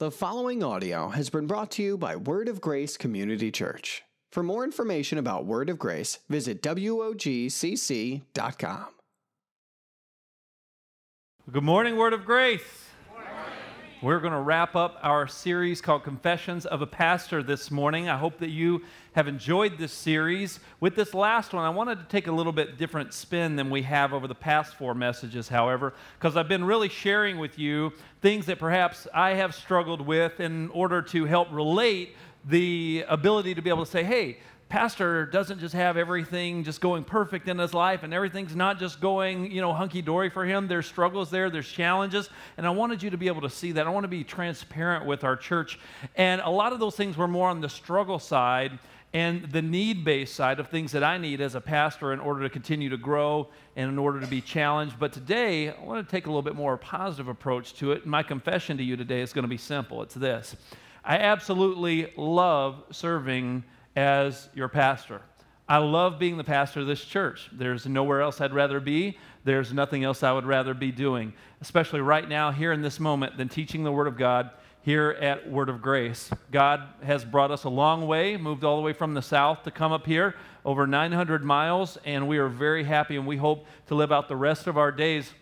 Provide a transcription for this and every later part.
The following audio has been brought to you by Word of Grace Community Church. For more information about Word of Grace, visit WOGCC.com. Good morning, Word of Grace. We're going to wrap up our series called Confessions of a Pastor this morning. I hope that you have enjoyed this series. With this last one, I wanted to take a little bit different spin than we have over the past four messages, however, because I've been really sharing with you things that perhaps I have struggled with in order to help relate the ability to be able to say, hey, pastor doesn't just have everything just going perfect in his life and everything's not just going you know hunky-dory for him. There's struggles there there's challenges. And i wanted you to be able to see that. I want to be transparent with our church. And a lot of those things were more on the struggle side and the need-based side of things that i need as a pastor in order to continue to grow and in order to be challenged. But today i want to take a little bit more positive approach to it. My confession to you today is going to be simple. It's this. I absolutely love serving as your pastor. I love being the pastor of this church. There's nowhere else I'd rather be. There's nothing else I would rather be doing, especially right now, here in this moment, than teaching the Word of God here at Word of Grace. God has brought us a long way, moved all the way from the south to come up here, over 900 miles, and we are very happy and we hope to live out the rest of our days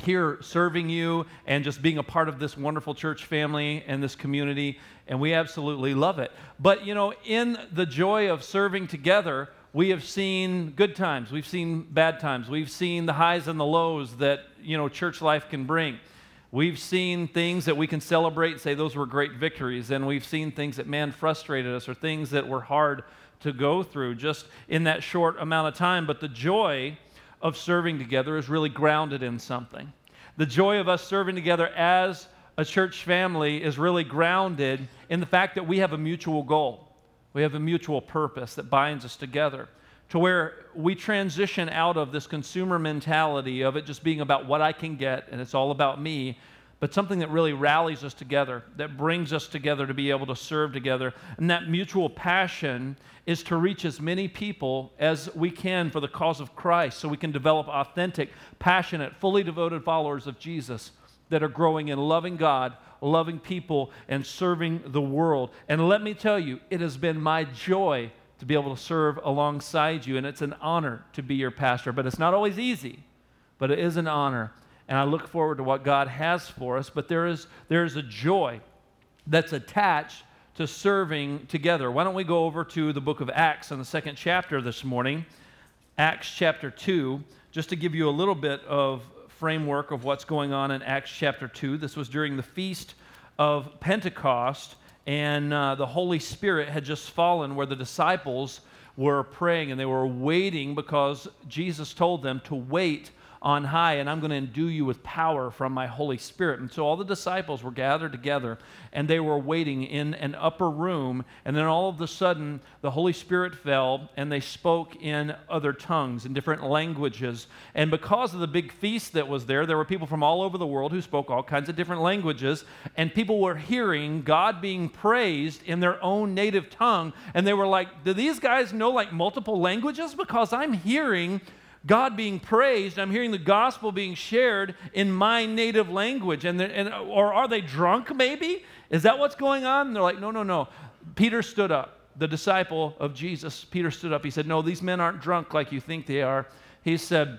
here serving you and just being a part of this wonderful church family and this community, and we absolutely love it. But, you know, in the joy of serving together, we have seen good times, we've seen bad times, we've seen the highs and the lows that, you know, church life can bring. We've seen things that we can celebrate and say those were great victories, and we've seen things that, man, frustrated us or things that were hard to go through just in that short amount of time. But the joy, of serving together is really grounded in something. The joy of us serving together as a church family is really grounded in the fact that we have a mutual goal. We have a mutual purpose that binds us together to where we transition out of this consumer mentality of it just being about what I can get and it's all about me but something that really rallies us together, that brings us together to be able to serve together. And that mutual passion is to reach as many people as we can for the cause of Christ so we can develop authentic, passionate, fully devoted followers of Jesus that are growing in loving God, loving people, and serving the world. And let me tell you, it has been my joy to be able to serve alongside you, and it's an honor to be your pastor. But it's not always easy, but it is an honor and I look forward to what God has for us. But there is, there is a joy that's attached to serving together. Why don't we go over to the book of Acts in the second chapter this morning? Acts chapter 2, just to give you a little bit of framework of what's going on in Acts chapter 2. This was during the feast of Pentecost, and uh, the Holy Spirit had just fallen where the disciples were praying and they were waiting because Jesus told them to wait on high, and I'm going to endue you with power from my Holy Spirit. And so all the disciples were gathered together, and they were waiting in an upper room. And then all of a sudden, the Holy Spirit fell, and they spoke in other tongues, in different languages. And because of the big feast that was there, there were people from all over the world who spoke all kinds of different languages, and people were hearing God being praised in their own native tongue. And they were like, Do these guys know like multiple languages? Because I'm hearing God being praised, I'm hearing the gospel being shared in my native language. And, and or are they drunk maybe? Is that what's going on? And they're like, no, no, no. Peter stood up, the disciple of Jesus. Peter stood up. He said, No, these men aren't drunk like you think they are. He said,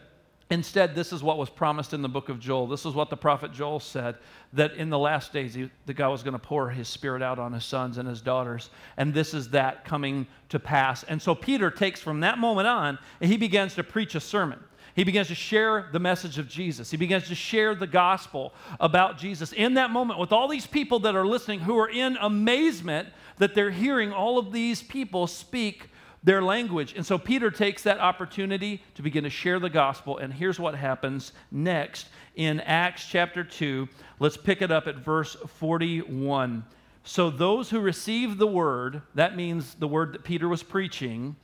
Instead, this is what was promised in the book of Joel. This is what the prophet Joel said that in the last days, he, the God was going to pour his spirit out on his sons and his daughters. And this is that coming to pass. And so Peter takes from that moment on and he begins to preach a sermon. He begins to share the message of Jesus. He begins to share the gospel about Jesus in that moment with all these people that are listening who are in amazement that they're hearing all of these people speak their language. And so Peter takes that opportunity to begin to share the gospel. And here's what happens next in Acts chapter 2. Let's pick it up at verse 41. So those who received the word, that means the word that Peter was preaching,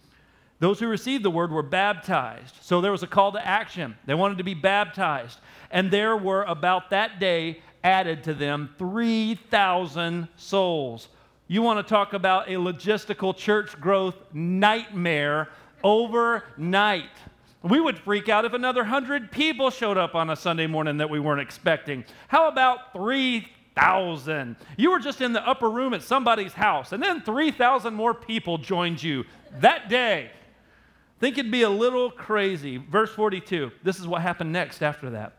those who received the word were baptized. So there was a call to action. They wanted to be baptized. And there were about that day added to them 3,000 souls. You want to talk about a logistical church growth nightmare overnight. We would freak out if another 100 people showed up on a Sunday morning that we weren't expecting. How about 3,000? 3,000. You were just in the upper room at somebody's house, and then 3,000 more people joined you that day. Think it'd be a little crazy. Verse 42, this is what happened next after that.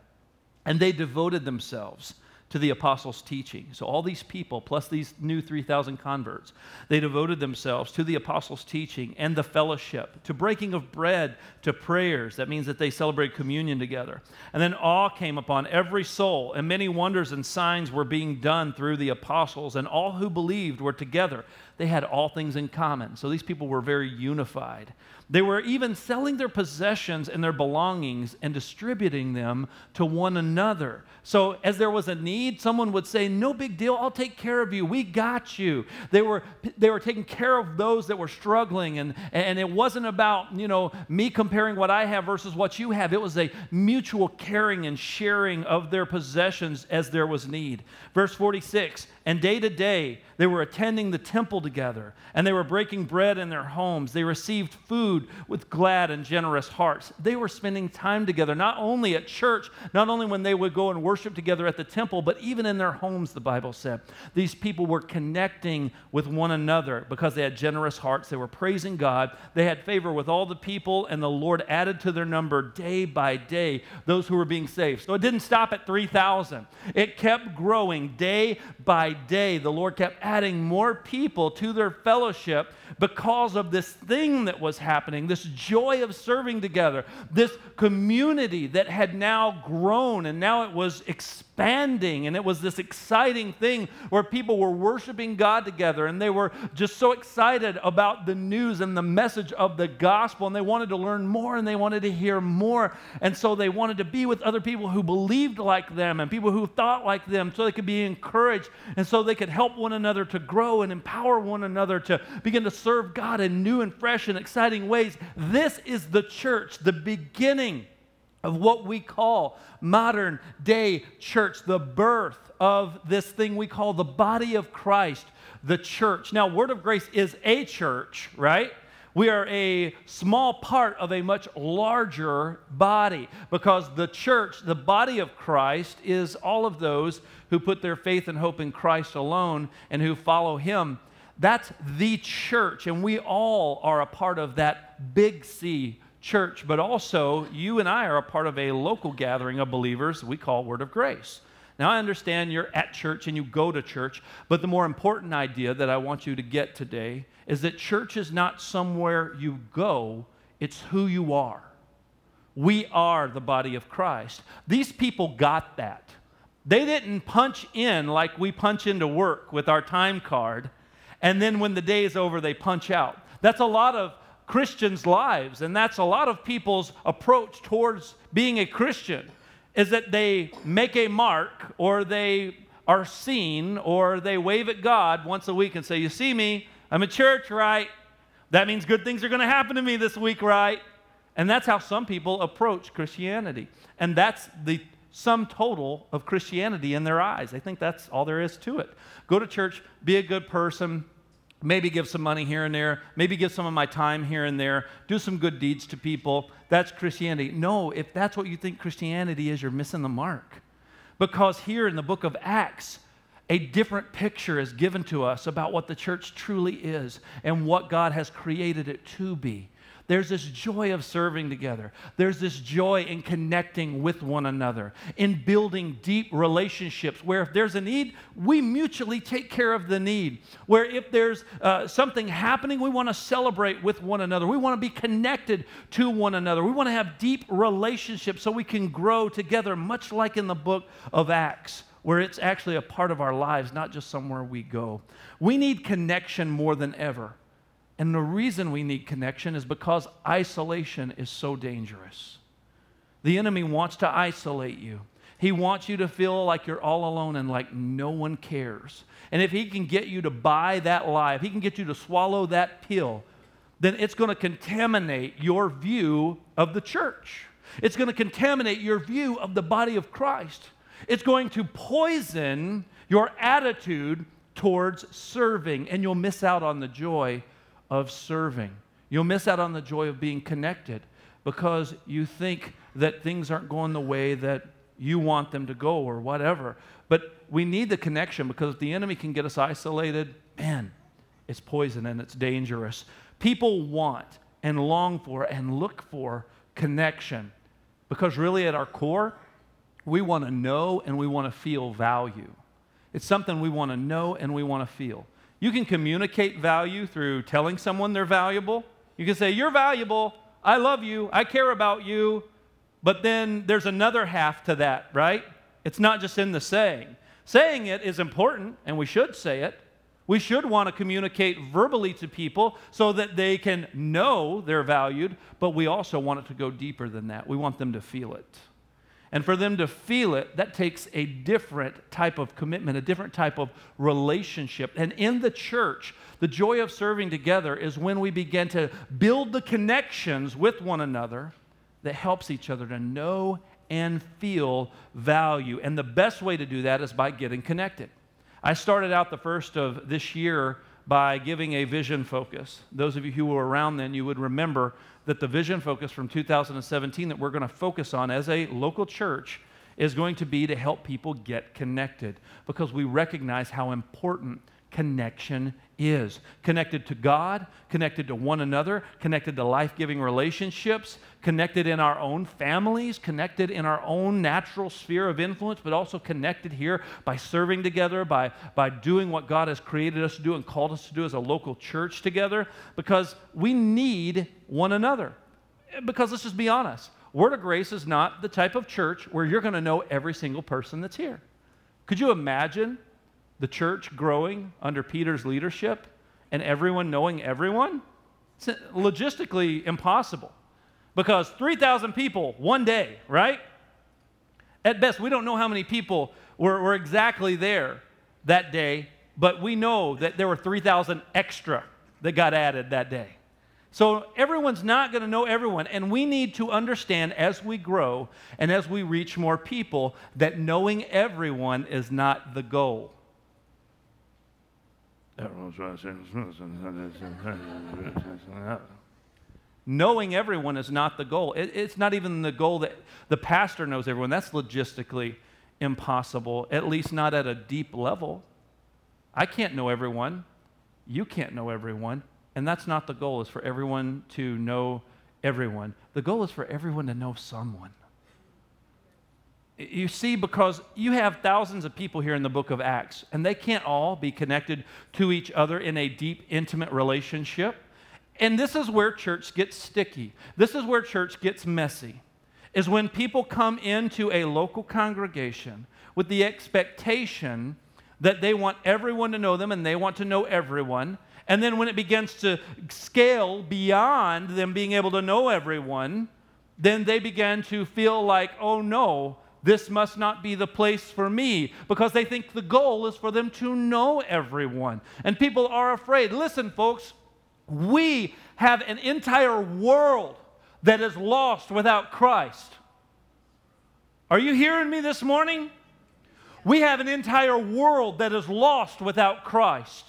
And they devoted themselves to the apostles' teaching. So, all these people, plus these new 3,000 converts, they devoted themselves to the apostles' teaching and the fellowship, to breaking of bread, to prayers. That means that they celebrate communion together. And then awe came upon every soul, and many wonders and signs were being done through the apostles, and all who believed were together. They had all things in common. So, these people were very unified. They were even selling their possessions and their belongings and distributing them to one another. So, as there was a need, someone would say, No big deal, I'll take care of you. We got you. They were, they were taking care of those that were struggling. And, and it wasn't about, you know, me comparing what I have versus what you have. It was a mutual caring and sharing of their possessions as there was need. Verse 46 and day to day, they were attending the temple together, and they were breaking bread in their homes. They received food with glad and generous hearts. They were spending time together, not only at church, not only when they would go and worship together at the temple, but even in their homes, the Bible said. These people were connecting with one another because they had generous hearts. They were praising God. They had favor with all the people, and the Lord added to their number day by day those who were being saved. So it didn't stop at 3,000, it kept growing day by day, the Lord kept adding more people to their fellowship because of this thing that was happening, this joy of serving together, this community that had now grown and now it was expanding. And it was this exciting thing where people were worshiping God together and they were just so excited about the news and the message of the gospel. And they wanted to learn more and they wanted to hear more. And so they wanted to be with other people who believed like them and people who thought like them so they could be encouraged and so they could help one another to grow and empower one another to begin to serve God in new and fresh and exciting ways. This is the church, the beginning of what we call modern day church, the birth of this thing we call the body of Christ, the church. Now, Word of Grace is a church, right? We are a small part of a much larger body because the church, the body of Christ, is all of those who put their faith and hope in Christ alone and who follow Him that's the church, and we all are a part of that big C church, but also you and I are a part of a local gathering of believers we call Word of Grace. Now, I understand you're at church and you go to church, but the more important idea that I want you to get today is that church is not somewhere you go, it's who you are. We are the body of Christ. These people got that. They didn't punch in like we punch into work with our time card and then when the day is over, they punch out. That's a lot of Christians' lives, and that's a lot of people's approach towards being a Christian is that they make a mark or they are seen or they wave at God once a week and say, You see me, I'm at church, right? That means good things are going to happen to me this week, right? And that's how some people approach Christianity. And that's the sum total of Christianity in their eyes. They think that's all there is to it. Go to church, be a good person, maybe give some money here and there, maybe give some of my time here and there, do some good deeds to people. That's Christianity. No, if that's what you think Christianity is, you're missing the mark. Because here in the book of Acts, a different picture is given to us about what the church truly is and what God has created it to be. There's this joy of serving together. There's this joy in connecting with one another, in building deep relationships where if there's a need, we mutually take care of the need. Where if there's uh, something happening, we want to celebrate with one another. We want to be connected to one another. We want to have deep relationships so we can grow together, much like in the book of Acts where it's actually a part of our lives, not just somewhere we go. We need connection more than ever. And the reason we need connection is because isolation is so dangerous. The enemy wants to isolate you. He wants you to feel like you're all alone and like no one cares. And if he can get you to buy that lie, if he can get you to swallow that pill, then it's going to contaminate your view of the church. It's going to contaminate your view of the body of Christ. It's going to poison your attitude towards serving, and you'll miss out on the joy of serving. You'll miss out on the joy of being connected because you think that things aren't going the way that you want them to go or whatever. But we need the connection because if the enemy can get us isolated, man, it's poison and it's dangerous. People want and long for and look for connection because really at our core, we want to know and we want to feel value. It's something we want to know and we want to feel. You can communicate value through telling someone they're valuable. You can say, You're valuable. I love you. I care about you. But then there's another half to that, right? It's not just in the saying. Saying it is important, and we should say it. We should want to communicate verbally to people so that they can know they're valued, but we also want it to go deeper than that. We want them to feel it. And for them to feel it, that takes a different type of commitment, a different type of relationship. And in the church, the joy of serving together is when we begin to build the connections with one another that helps each other to know and feel value. And the best way to do that is by getting connected. I started out the first of this year by giving a vision focus. Those of you who were around then, you would remember that the vision focus from 2017 that we're going to focus on as a local church is going to be to help people get connected because we recognize how important connection is connected to God, connected to one another, connected to life giving relationships, connected in our own families, connected in our own natural sphere of influence, but also connected here by serving together, by, by doing what God has created us to do and called us to do as a local church together, because we need one another. Because let's just be honest Word of Grace is not the type of church where you're going to know every single person that's here. Could you imagine the church growing under Peter's leadership and everyone knowing everyone? It's logistically impossible because 3,000 people one day, right? At best, we don't know how many people were, were exactly there that day, but we know that there were 3,000 extra that got added that day. So everyone's not going to know everyone. And we need to understand as we grow and as we reach more people that knowing everyone is not the goal. Knowing everyone is not the goal. It, it's not even the goal that the pastor knows everyone. That's logistically impossible, at least not at a deep level. I can't know everyone. You can't know everyone. And that's not the goal, is for everyone to know everyone. The goal is for everyone to know someone. You see, because you have thousands of people here in the book of Acts, and they can't all be connected to each other in a deep, intimate relationship. And this is where church gets sticky. This is where church gets messy. Is when people come into a local congregation with the expectation that they want everyone to know them and they want to know everyone. And then when it begins to scale beyond them being able to know everyone, then they begin to feel like, oh no, this must not be the place for me because they think the goal is for them to know everyone. And people are afraid. Listen, folks, we have an entire world that is lost without Christ. Are you hearing me this morning? We have an entire world that is lost without Christ.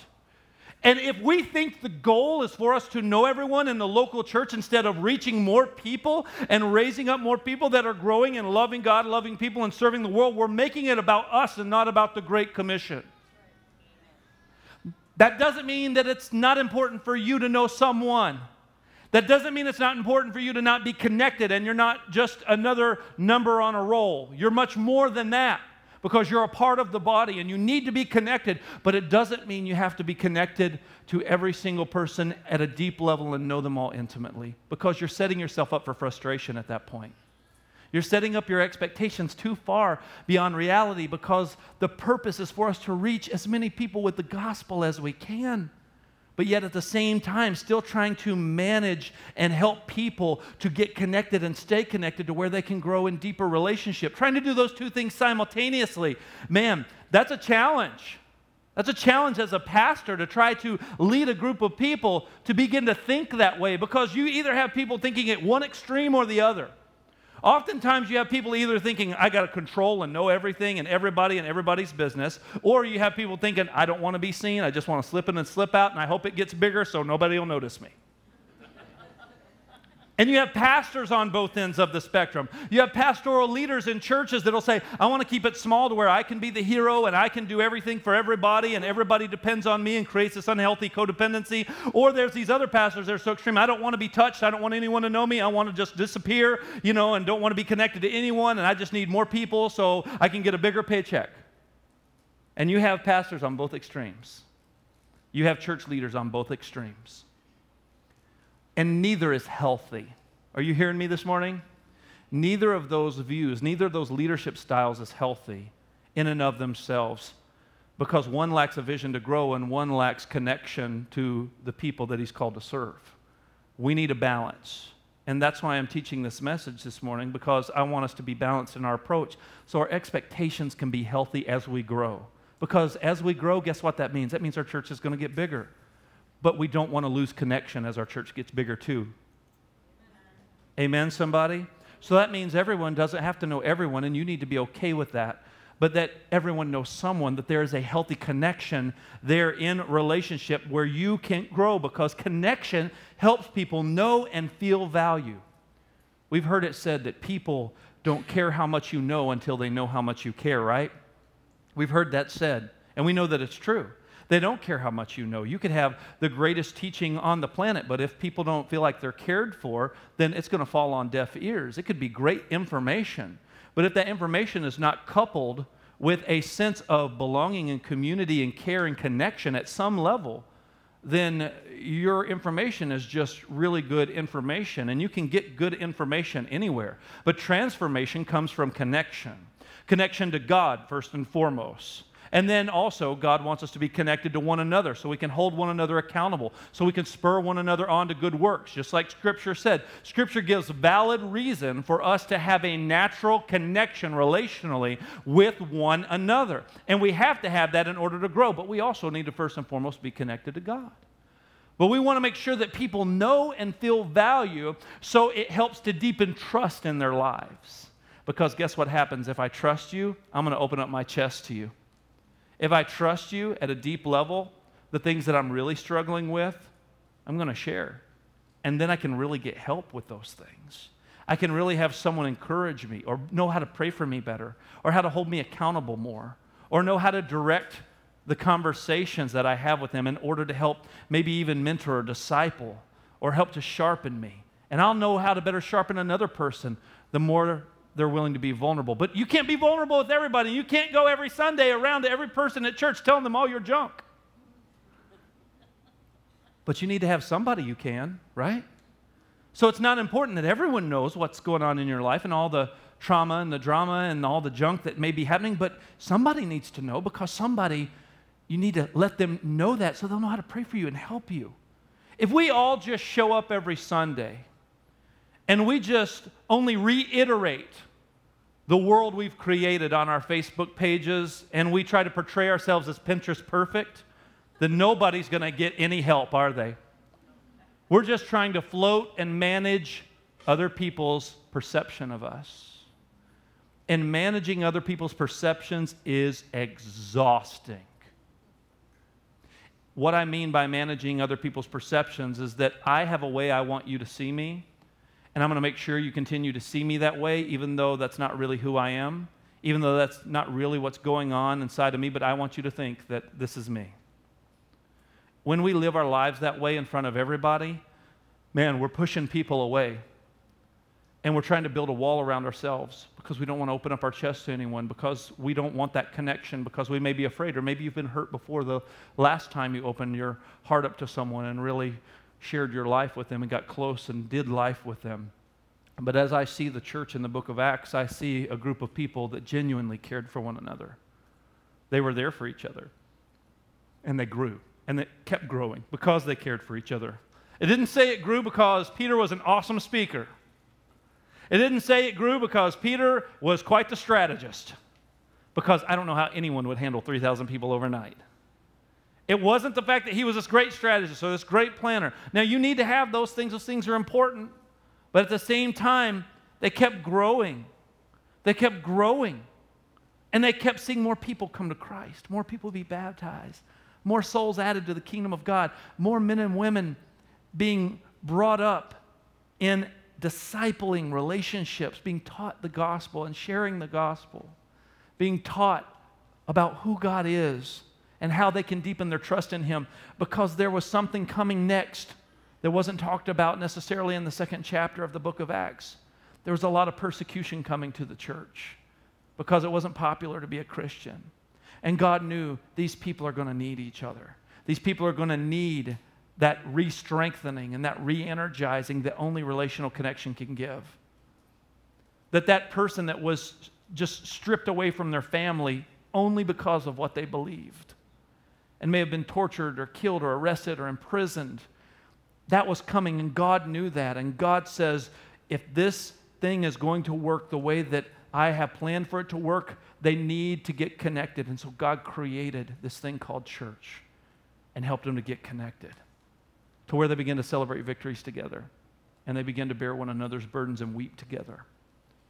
And if we think the goal is for us to know everyone in the local church instead of reaching more people and raising up more people that are growing and loving God, loving people, and serving the world, we're making it about us and not about the Great Commission. That doesn't mean that it's not important for you to know someone. That doesn't mean it's not important for you to not be connected and you're not just another number on a roll. You're much more than that because you're a part of the body and you need to be connected. But it doesn't mean you have to be connected to every single person at a deep level and know them all intimately because you're setting yourself up for frustration at that point. You're setting up your expectations too far beyond reality because the purpose is for us to reach as many people with the gospel as we can but yet at the same time, still trying to manage and help people to get connected and stay connected to where they can grow in deeper relationship. Trying to do those two things simultaneously. Man, that's a challenge. That's a challenge as a pastor to try to lead a group of people to begin to think that way because you either have people thinking at one extreme or the other. Oftentimes, you have people either thinking, I got to control and know everything and everybody and everybody's business, or you have people thinking, I don't want to be seen, I just want to slip in and slip out, and I hope it gets bigger so nobody will notice me. And you have pastors on both ends of the spectrum. You have pastoral leaders in churches that'll say, I want to keep it small to where I can be the hero and I can do everything for everybody and everybody depends on me and creates this unhealthy codependency. Or there's these other pastors that are so extreme, I don't want to be touched. I don't want anyone to know me. I want to just disappear, you know, and don't want to be connected to anyone. And I just need more people so I can get a bigger paycheck. And you have pastors on both extremes. You have church leaders on both extremes and neither is healthy. Are you hearing me this morning? Neither of those views, neither of those leadership styles is healthy in and of themselves because one lacks a vision to grow and one lacks connection to the people that he's called to serve. We need a balance. And that's why I'm teaching this message this morning because I want us to be balanced in our approach so our expectations can be healthy as we grow. Because as we grow, guess what that means? That means our church is going to get bigger but we don't want to lose connection as our church gets bigger too. Amen, somebody? So that means everyone doesn't have to know everyone, and you need to be okay with that. But that everyone knows someone, that there is a healthy connection there in relationship where you can grow because connection helps people know and feel value. We've heard it said that people don't care how much you know until they know how much you care, right? We've heard that said, and we know that it's true. They don't care how much you know. You could have the greatest teaching on the planet, but if people don't feel like they're cared for, then it's going to fall on deaf ears. It could be great information, but if that information is not coupled with a sense of belonging and community and care and connection at some level, then your information is just really good information. And you can get good information anywhere. But transformation comes from connection connection to God, first and foremost. And then also, God wants us to be connected to one another so we can hold one another accountable, so we can spur one another on to good works. Just like Scripture said, Scripture gives valid reason for us to have a natural connection relationally with one another. And we have to have that in order to grow, but we also need to first and foremost be connected to God. But we want to make sure that people know and feel value so it helps to deepen trust in their lives. Because guess what happens? If I trust you, I'm going to open up my chest to you. If I trust you at a deep level, the things that I'm really struggling with, I'm going to share. And then I can really get help with those things. I can really have someone encourage me or know how to pray for me better or how to hold me accountable more or know how to direct the conversations that I have with them in order to help maybe even mentor or disciple or help to sharpen me. And I'll know how to better sharpen another person the more they're willing to be vulnerable. But you can't be vulnerable with everybody. You can't go every Sunday around to every person at church telling them all your junk. But you need to have somebody you can, right? So it's not important that everyone knows what's going on in your life and all the trauma and the drama and all the junk that may be happening, but somebody needs to know because somebody, you need to let them know that so they'll know how to pray for you and help you. If we all just show up every Sunday and we just only reiterate the world we've created on our Facebook pages and we try to portray ourselves as Pinterest perfect, then nobody's going to get any help, are they? We're just trying to float and manage other people's perception of us. And managing other people's perceptions is exhausting. What I mean by managing other people's perceptions is that I have a way I want you to see me, and I'm going to make sure you continue to see me that way, even though that's not really who I am, even though that's not really what's going on inside of me, but I want you to think that this is me. When we live our lives that way in front of everybody, man, we're pushing people away. And we're trying to build a wall around ourselves because we don't want to open up our chest to anyone, because we don't want that connection, because we may be afraid, or maybe you've been hurt before the last time you opened your heart up to someone and really shared your life with them and got close and did life with them. But as I see the church in the book of Acts, I see a group of people that genuinely cared for one another. They were there for each other. And they grew. And they kept growing because they cared for each other. It didn't say it grew because Peter was an awesome speaker. It didn't say it grew because Peter was quite the strategist. Because I don't know how anyone would handle 3,000 people overnight. It wasn't the fact that he was this great strategist or this great planner. Now, you need to have those things, those things are important. But at the same time, they kept growing. They kept growing. And they kept seeing more people come to Christ, more people be baptized, more souls added to the kingdom of God, more men and women being brought up in discipling relationships, being taught the gospel and sharing the gospel, being taught about who God is and how they can deepen their trust in Him because there was something coming next that wasn't talked about necessarily in the second chapter of the book of Acts. There was a lot of persecution coming to the church because it wasn't popular to be a Christian. And God knew these people are going to need each other. These people are going to need that re strengthening and that re energizing that only relational connection can give. That that person that was just stripped away from their family only because of what they believed and may have been tortured or killed or arrested or imprisoned. That was coming, and God knew that. And God says, if this thing is going to work the way that I have planned for it to work, they need to get connected. And so God created this thing called church and helped them to get connected to where they begin to celebrate victories together and they begin to bear one another's burdens and weep together,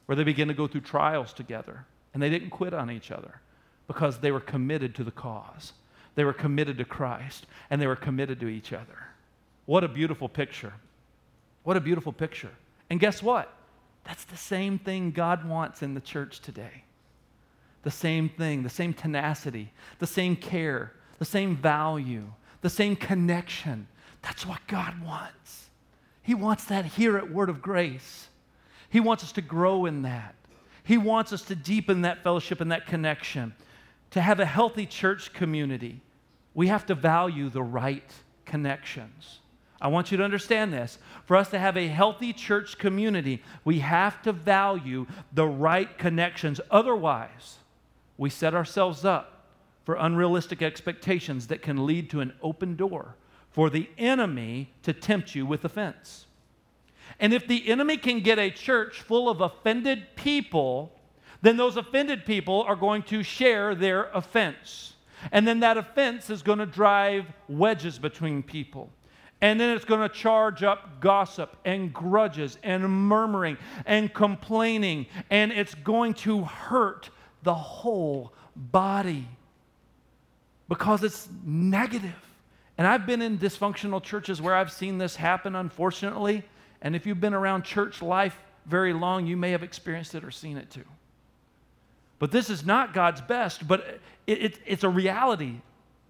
where they begin to go through trials together and they didn't quit on each other because they were committed to the cause. They were committed to Christ and they were committed to each other. What a beautiful picture. What a beautiful picture. And guess what? That's the same thing God wants in the church today. The same thing, the same tenacity, the same care, the same value, the same connection. That's what God wants. He wants that here at Word of Grace. He wants us to grow in that. He wants us to deepen that fellowship and that connection. To have a healthy church community, we have to value the right connections. I want you to understand this. For us to have a healthy church community, we have to value the right connections. Otherwise, we set ourselves up for unrealistic expectations that can lead to an open door for the enemy to tempt you with offense. And if the enemy can get a church full of offended people, then those offended people are going to share their offense. And then that offense is going to drive wedges between people. And then it's going to charge up gossip and grudges and murmuring and complaining. And it's going to hurt the whole body because it's negative. And I've been in dysfunctional churches where I've seen this happen, unfortunately. And if you've been around church life very long, you may have experienced it or seen it too. But this is not God's best, but it, it, it's a reality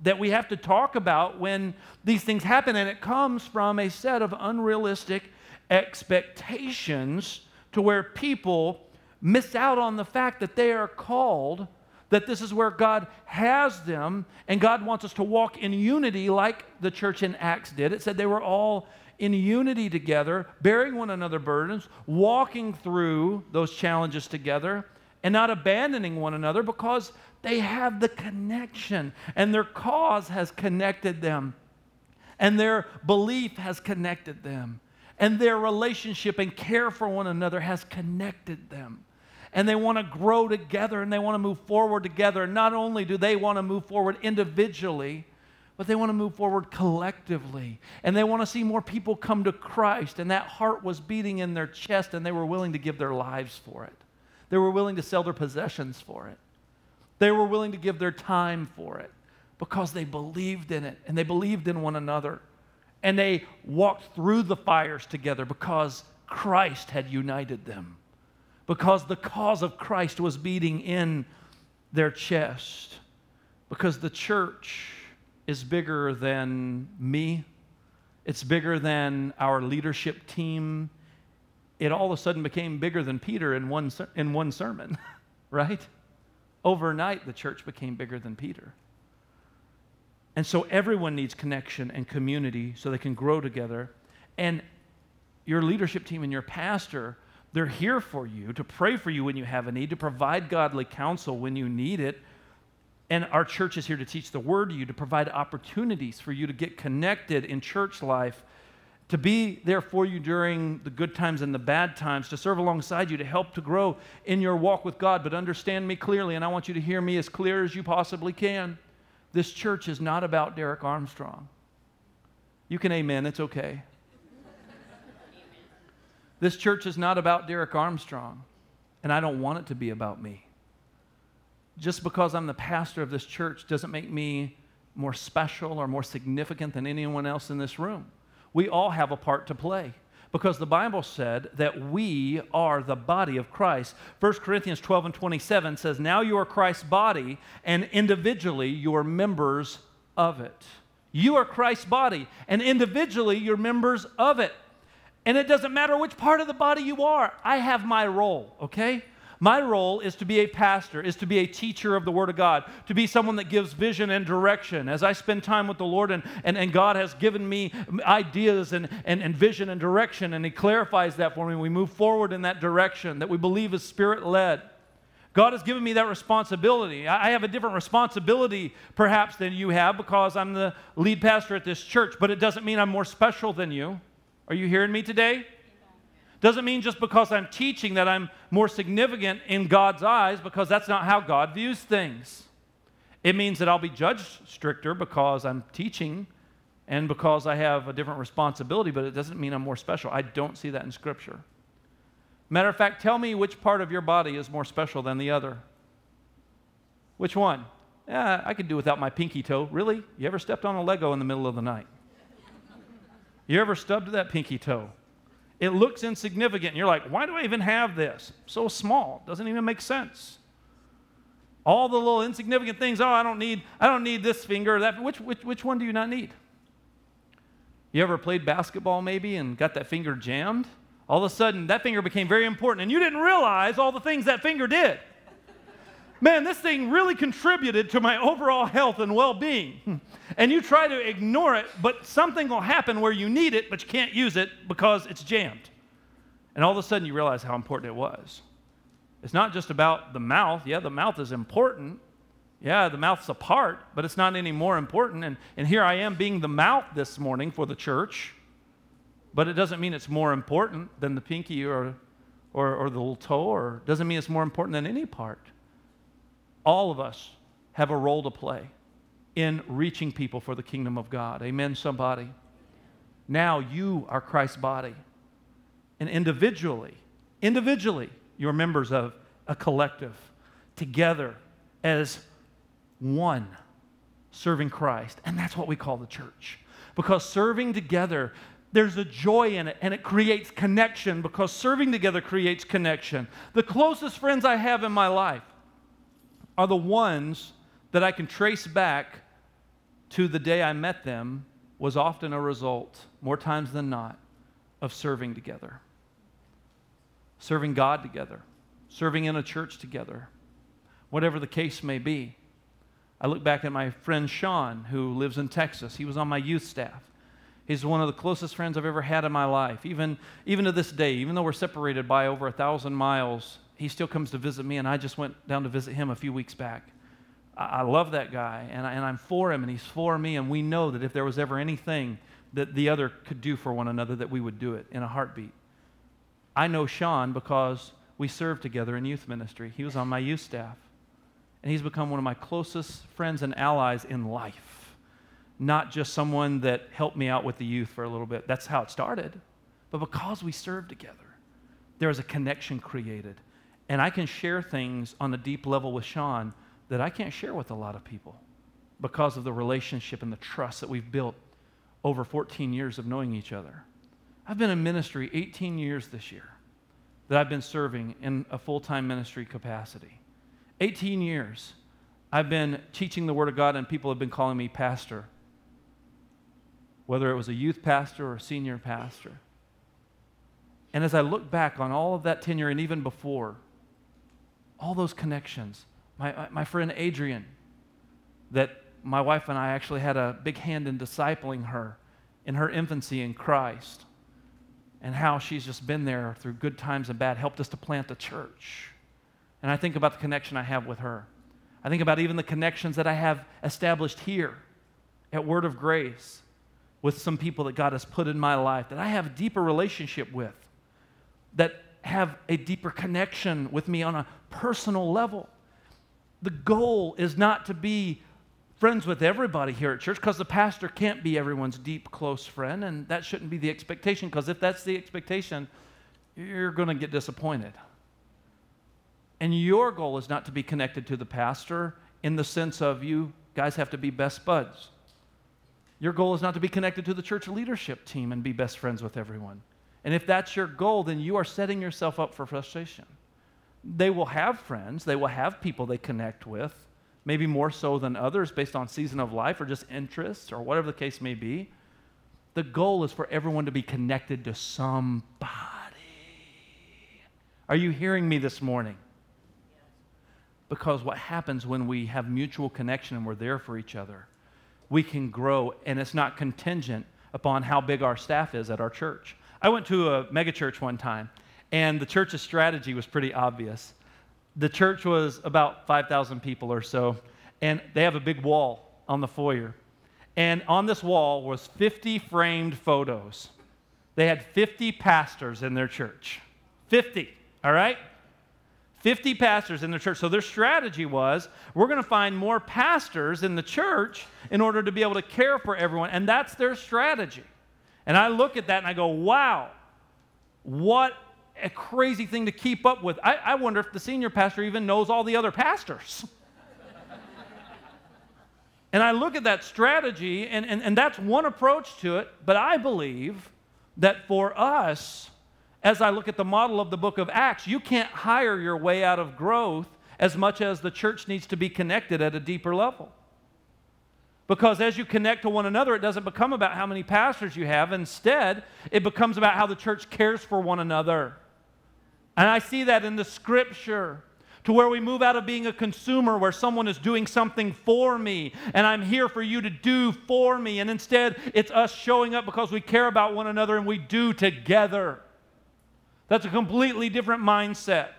that we have to talk about when these things happen. And it comes from a set of unrealistic expectations to where people miss out on the fact that they are called, that this is where God has them, and God wants us to walk in unity like the church in Acts did. It said they were all in unity together, bearing one another burdens, walking through those challenges together, and not abandoning one another because they have the connection, and their cause has connected them, and their belief has connected them, and their relationship and care for one another has connected them and they want to grow together and they want to move forward together. And not only do they want to move forward individually, but they want to move forward collectively. And they want to see more people come to Christ. And that heart was beating in their chest, and they were willing to give their lives for it. They were willing to sell their possessions for it. They were willing to give their time for it because they believed in it and they believed in one another. And they walked through the fires together because Christ had united them because the cause of Christ was beating in their chest. Because the church is bigger than me, it's bigger than our leadership team. It all of a sudden became bigger than Peter in one, in one sermon, right? Overnight, the church became bigger than Peter. And so everyone needs connection and community so they can grow together. And your leadership team and your pastor they're here for you, to pray for you when you have a need, to provide godly counsel when you need it. And our church is here to teach the word to you, to provide opportunities for you to get connected in church life, to be there for you during the good times and the bad times, to serve alongside you, to help to grow in your walk with God. But understand me clearly, and I want you to hear me as clear as you possibly can. This church is not about Derek Armstrong. You can amen, it's okay. This church is not about Derek Armstrong, and I don't want it to be about me. Just because I'm the pastor of this church doesn't make me more special or more significant than anyone else in this room. We all have a part to play. because the Bible said that we are the body of Christ. 1 Corinthians 12 and 27 says, Now you are Christ's body, and individually you are members of it. You are Christ's body, and individually you're members of it. And it doesn't matter which part of the body you are, I have my role, okay? My role is to be a pastor, is to be a teacher of the Word of God, to be someone that gives vision and direction. As I spend time with the Lord and, and, and God has given me ideas and, and, and vision and direction, and He clarifies that for me, we move forward in that direction that we believe is Spirit led. God has given me that responsibility. I have a different responsibility, perhaps, than you have because I'm the lead pastor at this church, but it doesn't mean I'm more special than you. Are you hearing me today? Doesn't mean just because I'm teaching that I'm more significant in God's eyes because that's not how God views things. It means that I'll be judged stricter because I'm teaching and because I have a different responsibility, but it doesn't mean I'm more special. I don't see that in Scripture. Matter of fact, tell me which part of your body is more special than the other. Which one? Yeah, I could do without my pinky toe. Really? You ever stepped on a Lego in the middle of the night? You ever stubbed that pinky toe? It looks insignificant. You're like, why do I even have this? So small. Doesn't even make sense. All the little insignificant things, oh, I don't need, I don't need this finger or that. Which, which, which one do you not need? You ever played basketball maybe and got that finger jammed? All of a sudden, that finger became very important, and you didn't realize all the things that finger did. Man, this thing really contributed to my overall health and well being. And you try to ignore it, but something will happen where you need it, but you can't use it because it's jammed. And all of a sudden, you realize how important it was. It's not just about the mouth. Yeah, the mouth is important. Yeah, the mouth's a part, but it's not any more important. And, and here I am being the mouth this morning for the church, but it doesn't mean it's more important than the pinky or, or, or the little toe, or doesn't mean it's more important than any part. All of us have a role to play in reaching people for the kingdom of God. Amen, somebody? Now you are Christ's body. And individually, individually, you're members of a collective, together as one, serving Christ. And that's what we call the church. Because serving together, there's a joy in it and it creates connection because serving together creates connection. The closest friends I have in my life are the ones that I can trace back to the day I met them was often a result, more times than not, of serving together. Serving God together, serving in a church together, whatever the case may be. I look back at my friend Sean, who lives in Texas. He was on my youth staff. He's one of the closest friends I've ever had in my life. Even, even to this day, even though we're separated by over a thousand miles, he still comes to visit me, and I just went down to visit him a few weeks back. I, love that guy, and, I, and I'm for him, and he's for me, and we know that if there was ever anything that the other could do for one another, that we would do it in a heartbeat. I know Sean because we served together in youth ministry. He was on my youth staff, and he's become one of my closest friends and allies in life. Not just someone that helped me out with the youth for a little bit. That's how it started. But because we served together, there was a connection created. And I can share things on a deep level with Sean that I can't share with a lot of people because of the relationship and the trust that we've built over 14 years of knowing each other. I've been in ministry 18 years this year that I've been serving in a full time ministry capacity. 18 years I've been teaching the Word of God, and people have been calling me pastor, whether it was a youth pastor or a senior pastor. And as I look back on all of that tenure and even before, all those connections, my, uh, my friend Adrian, that my wife and I actually had a big hand in discipling her in her infancy in Christ, and how she's just been there through good times and bad, helped us to plant the church. And I think about the connection I have with her. I think about even the connections that I have established here at Word of Grace with some people that God has put in my life that I have a deeper relationship with, that have a deeper connection with me on a personal level the goal is not to be friends with everybody here at church because the pastor can't be everyone's deep, close friend, and that shouldn't be the expectation because if that's the expectation, you're going to get disappointed. And your goal is not to be connected to the pastor in the sense of you guys have to be best buds. Your goal is not to be connected to the church leadership team and be best friends with everyone. And if that's your goal, then you are setting yourself up for frustration. They will have friends, they will have people they connect with, maybe more so than others based on season of life or just interests or whatever the case may be. The goal is for everyone to be connected to somebody. Are you hearing me this morning? Because what happens when we have mutual connection and we're there for each other, we can grow, and it's not contingent upon how big our staff is at our church. I went to a megachurch one time, and the church's strategy was pretty obvious. The church was about 5,000 people or so, and they have a big wall on the foyer. And on this wall was 50 framed photos. They had 50 pastors in their church. 50, all right? 50 pastors in their church. So their strategy was we're going to find more pastors in the church in order to be able to care for everyone. And that's their strategy. And I look at that and I go, wow, what a crazy thing to keep up with. I, I wonder if the senior pastor even knows all the other pastors. and I look at that strategy, and, and, and that's one approach to it, but I believe that for us, as I look at the model of the book of Acts, you can't hire your way out of growth as much as the church needs to be connected at a deeper level. Because as you connect to one another, it doesn't become about how many pastors you have. Instead, it becomes about how the church cares for one another. And I see that in the scripture to where we move out of being a consumer where someone is doing something for me and I'm here for you to do for me. And instead, it's us showing up because we care about one another and we do together. That's a completely different mindset.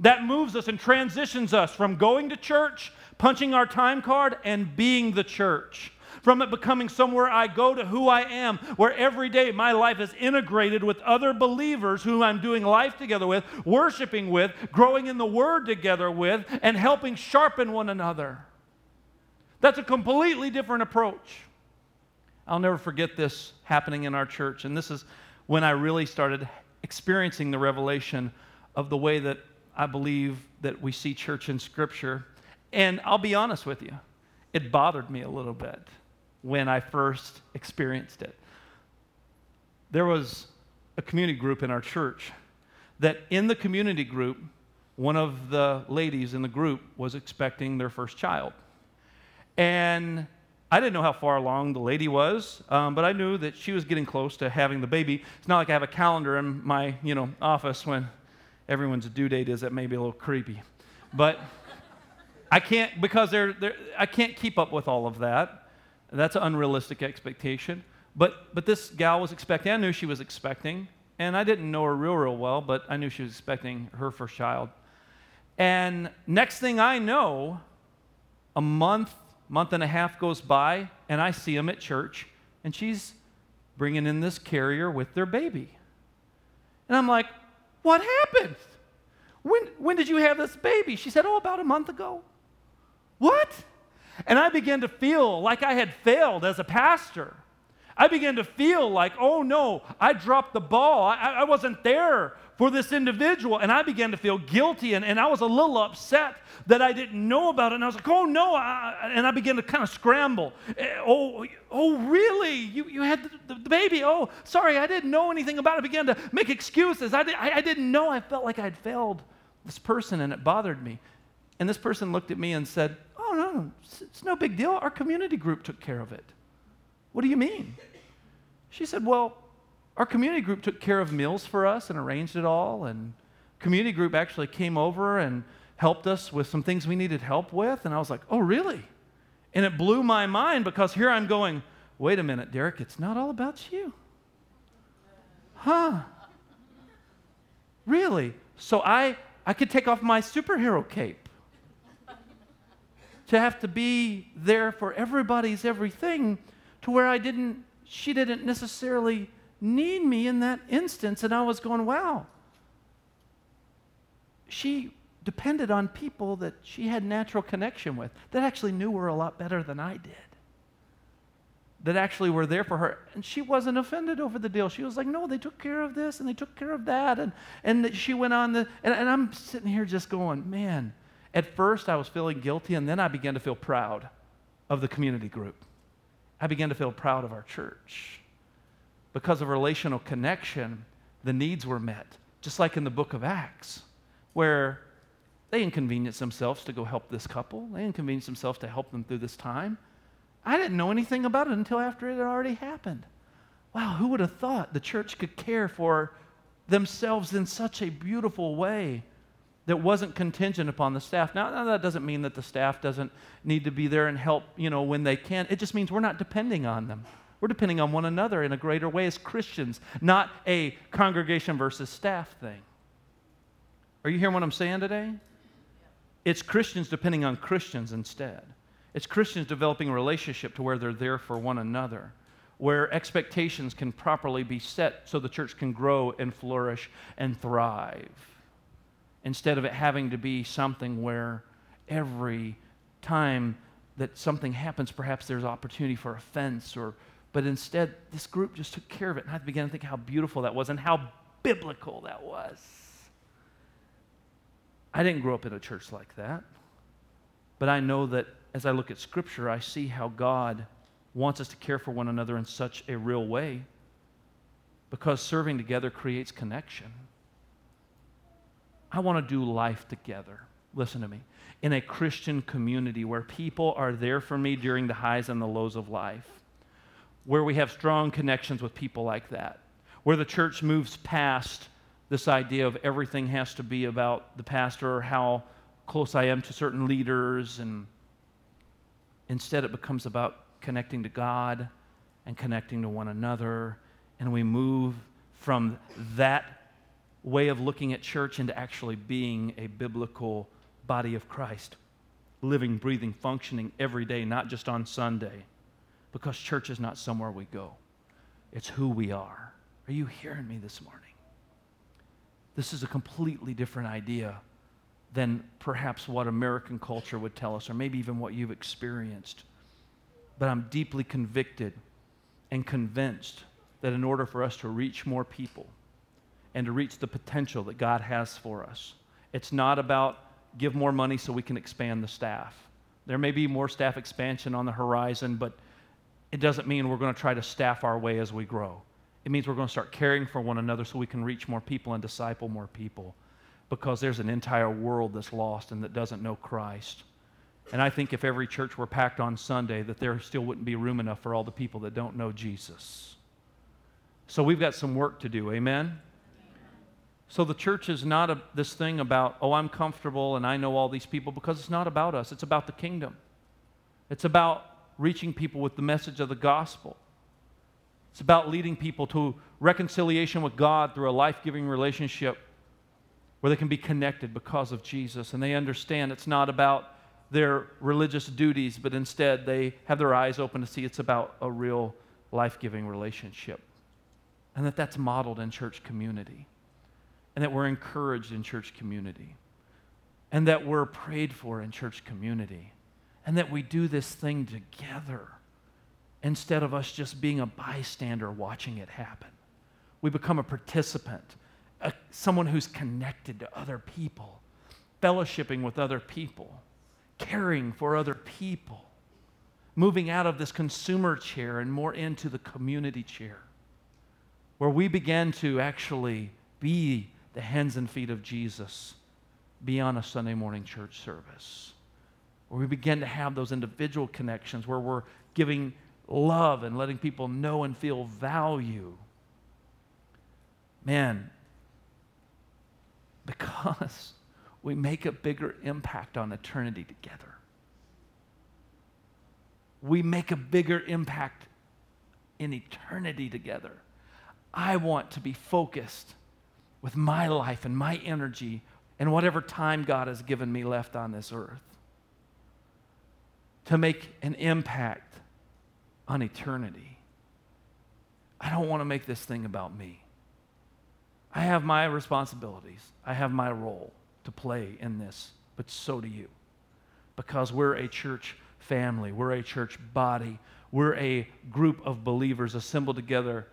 That moves us and transitions us from going to church, punching our time card, and being the church from it becoming somewhere I go to who I am, where every day my life is integrated with other believers who I'm doing life together with, worshiping with, growing in the Word together with, and helping sharpen one another. That's a completely different approach. I'll never forget this happening in our church, and this is when I really started experiencing the revelation of the way that I believe that we see church in Scripture. And I'll be honest with you, it bothered me a little bit when I first experienced it. There was a community group in our church that in the community group, one of the ladies in the group was expecting their first child. And I didn't know how far along the lady was, um, but I knew that she was getting close to having the baby. It's not like I have a calendar in my you know, office when everyone's due date is. That may be a little creepy. But I can't, because they're, they're, I can't keep up with all of that. That's an unrealistic expectation. But, but this gal was expecting, I knew she was expecting, and I didn't know her real, real well, but I knew she was expecting her first child. And next thing I know, a month, month and a half goes by, and I see them at church, and she's bringing in this carrier with their baby. And I'm like, what happened? When, when did you have this baby? She said, oh, about a month ago. What? And I began to feel like I had failed as a pastor. I began to feel like, oh no, I dropped the ball. I, I wasn't there for this individual. And I began to feel guilty and, and I was a little upset that I didn't know about it. And I was like, oh no. I, and I began to kind of scramble. Eh, oh, oh really? You, you had the, the, baby? Oh, sorry, I didn't know anything about it. I began to make excuses. I, did, I, I didn't know. I felt like I had failed this person and it bothered me. And this person looked at me and said, Oh, no, it's no big deal. Our community group took care of it. What do you mean? She said, Well, our community group took care of meals for us and arranged it all. And community group actually came over and helped us with some things we needed help with. And I was like, Oh, really? And it blew my mind because here I'm going, Wait a minute, Derek, it's not all about you. Huh? Really? So I, I could take off my superhero cape to have to be there for everybody's everything to where I didn't, she didn't necessarily need me in that instance. And I was going, wow. She depended on people that she had natural connection with that actually knew her a lot better than I did. That actually were there for her. And she wasn't offended over the deal. She was like, no, they took care of this and they took care of that. And, and she went on the, and, and I'm sitting here just going, man, at first, I was feeling guilty, and then I began to feel proud of the community group. I began to feel proud of our church. Because of relational connection, the needs were met, just like in the book of Acts, where they inconvenienced themselves to go help this couple. They inconvenienced themselves to help them through this time. I didn't know anything about it until after it had already happened. Wow, who would have thought the church could care for themselves in such a beautiful way that wasn't contingent upon the staff. Now, now, that doesn't mean that the staff doesn't need to be there and help, you know, when they can. It just means we're not depending on them. We're depending on one another in a greater way as Christians, not a congregation versus staff thing. Are you hearing what I'm saying today? It's Christians depending on Christians instead. It's Christians developing a relationship to where they're there for one another, where expectations can properly be set so the church can grow and flourish and thrive. Instead of it having to be something where every time that something happens, perhaps there's opportunity for offense or but instead, this group just took care of it. And I began to think how beautiful that was and how biblical that was. I didn't grow up in a church like that. But I know that as I look at Scripture, I see how God wants us to care for one another in such a real way because serving together creates connection. I want to do life together. Listen to me. In a Christian community where people are there for me during the highs and the lows of life where we have strong connections with people like that, where the church moves past this idea of everything has to be about the pastor or how close I am to certain leaders, and instead it becomes about connecting to God and connecting to one another, and we move from that way of looking at church into actually being a biblical body of Christ, living, breathing, functioning every day, not just on Sunday because church is not somewhere we go, it's who we are. Are you hearing me this morning? This is a completely different idea than perhaps what American culture would tell us, or maybe even what you've experienced. But I'm deeply convicted and convinced that in order for us to reach more people and to reach the potential that God has for us, it's not about give more money so we can expand the staff. There may be more staff expansion on the horizon, but it doesn't mean we're going to try to staff our way as we grow. It means we're going to start caring for one another so we can reach more people and disciple more people because there's an entire world that's lost and that doesn't know Christ. And I think if every church were packed on Sunday, that there still wouldn't be room enough for all the people that don't know Jesus. So we've got some work to do. Amen? So the church is not a, this thing about, oh, I'm comfortable and I know all these people, because it's not about us. It's about the kingdom. It's about reaching people with the message of the gospel. It's about leading people to reconciliation with God through a life giving relationship where they can be connected because of Jesus. And they understand it's not about their religious duties, but instead they have their eyes open to see it's about a real life giving relationship. And that that's modeled in church community. And that we're encouraged in church community. And that we're prayed for in church community and that we do this thing together instead of us just being a bystander watching it happen. We become a participant, a, someone who's connected to other people, fellowshipping with other people, caring for other people, moving out of this consumer chair and more into the community chair, where we begin to actually be the hands and feet of Jesus beyond a Sunday morning church service where we begin to have those individual connections where we're giving love and letting people know and feel value. Man, because we make a bigger impact on eternity together. We make a bigger impact in eternity together. I want to be focused with my life and my energy and whatever time God has given me left on this earth to make an impact on eternity. I don't want to make this thing about me. I have my responsibilities, I have my role to play in this, but so do you. Because we're a church family, we're a church body, we're a group of believers assembled together,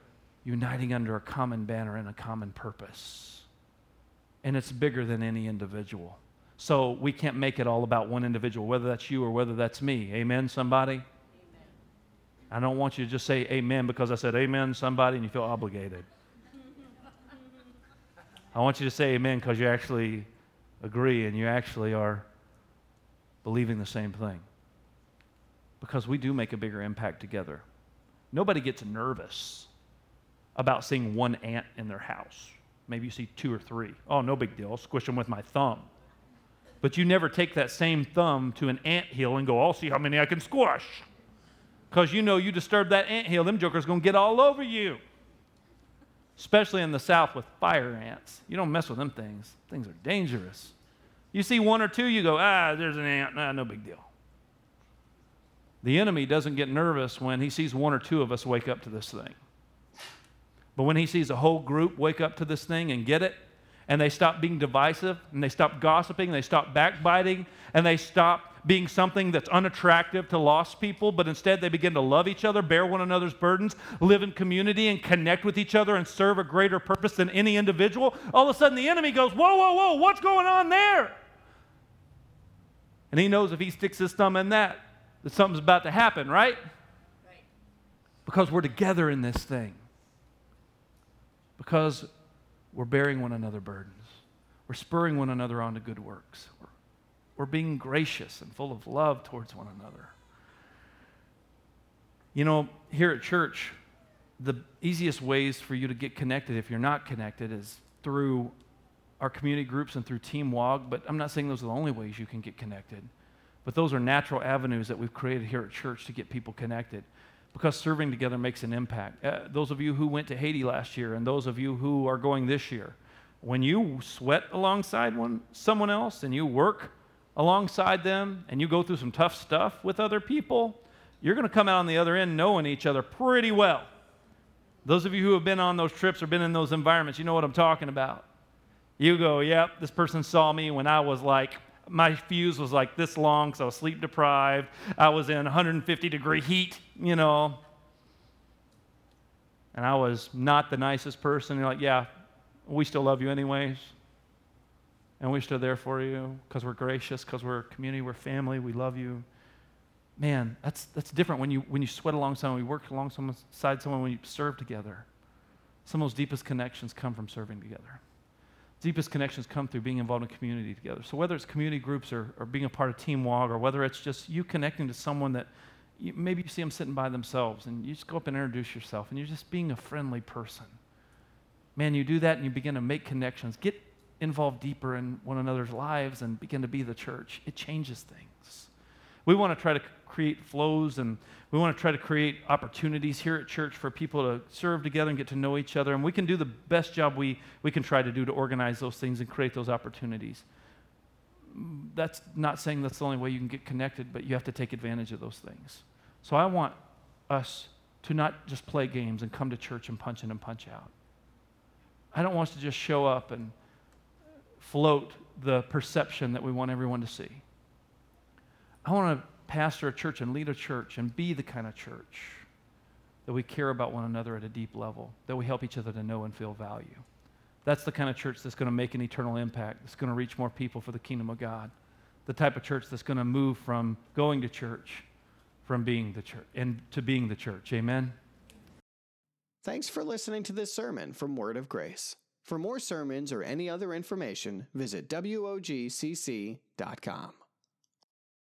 uniting under a common banner and a common purpose. And it's bigger than any individual. So we can't make it all about one individual, whether that's you or whether that's me. Amen, somebody? Amen. I don't want you to just say amen because I said amen, somebody, and you feel obligated. I want you to say amen because you actually agree and you actually are believing the same thing. Because we do make a bigger impact together. Nobody gets nervous about seeing one ant in their house. Maybe you see two or three. Oh, no big deal. I'll squish them with my thumb. But you never take that same thumb to an ant hill and go, I'll see how many I can squash. Because you know you disturb that ant hill, them jokers going to get all over you. Especially in the South with fire ants. You don't mess with them things. Things are dangerous. You see one or two, you go, ah, there's an ant. Nah, no big deal. The enemy doesn't get nervous when he sees one or two of us wake up to this thing. But when he sees a whole group wake up to this thing and get it, and they stop being divisive, and they stop gossiping, and they stop backbiting, and they stop being something that's unattractive to lost people, but instead they begin to love each other, bear one another's burdens, live in community, and connect with each other and serve a greater purpose than any individual, all of a sudden the enemy goes, Whoa, whoa, whoa, what's going on there? And he knows if he sticks his thumb in that, that something's about to happen, right? right. Because we're together in this thing. Because we're bearing one another burdens. We're spurring one another on to good works. We're, we're being gracious and full of love towards one another. You know, here at church, the easiest ways for you to get connected if you're not connected is through our community groups and through Team WOG, but I'm not saying those are the only ways you can get connected. But those are natural avenues that we've created here at church to get people connected because serving together makes an impact. Uh, those of you who went to Haiti last year and those of you who are going this year, when you sweat alongside one, someone else and you work alongside them and you go through some tough stuff with other people, you're going to come out on the other end knowing each other pretty well. Those of you who have been on those trips or been in those environments, you know what I'm talking about. You go, yep, this person saw me when I was like, my fuse was like this long because I was sleep deprived. I was in 150 degree heat, you know. And I was not the nicest person. You're like, yeah, we still love you anyways. And we're still there for you because we're gracious, because we're a community, we're family, we love you. Man, that's, that's different when you, when you sweat alongside someone, you work alongside someone, when you serve together. Some of those deepest connections come from serving together deepest connections come through being involved in community together. So whether it's community groups or, or being a part of Team WOG, or whether it's just you connecting to someone that you, maybe you see them sitting by themselves and you just go up and introduce yourself and you're just being a friendly person. Man, you do that and you begin to make connections. Get involved deeper in one another's lives and begin to be the church. It changes things. We want to try to create flows and we want to try to create opportunities here at church for people to serve together and get to know each other. And we can do the best job we, we can try to do to organize those things and create those opportunities. That's not saying that's the only way you can get connected, but you have to take advantage of those things. So I want us to not just play games and come to church and punch in and punch out. I don't want us to just show up and float the perception that we want everyone to see. I want to pastor a church and lead a church and be the kind of church that we care about one another at a deep level, that we help each other to know and feel value. That's the kind of church that's going to make an eternal impact, that's going to reach more people for the kingdom of God. The type of church that's going to move from going to church from being the church and to being the church. Amen. Thanks for listening to this sermon from Word of Grace. For more sermons or any other information, visit WOGCC.com.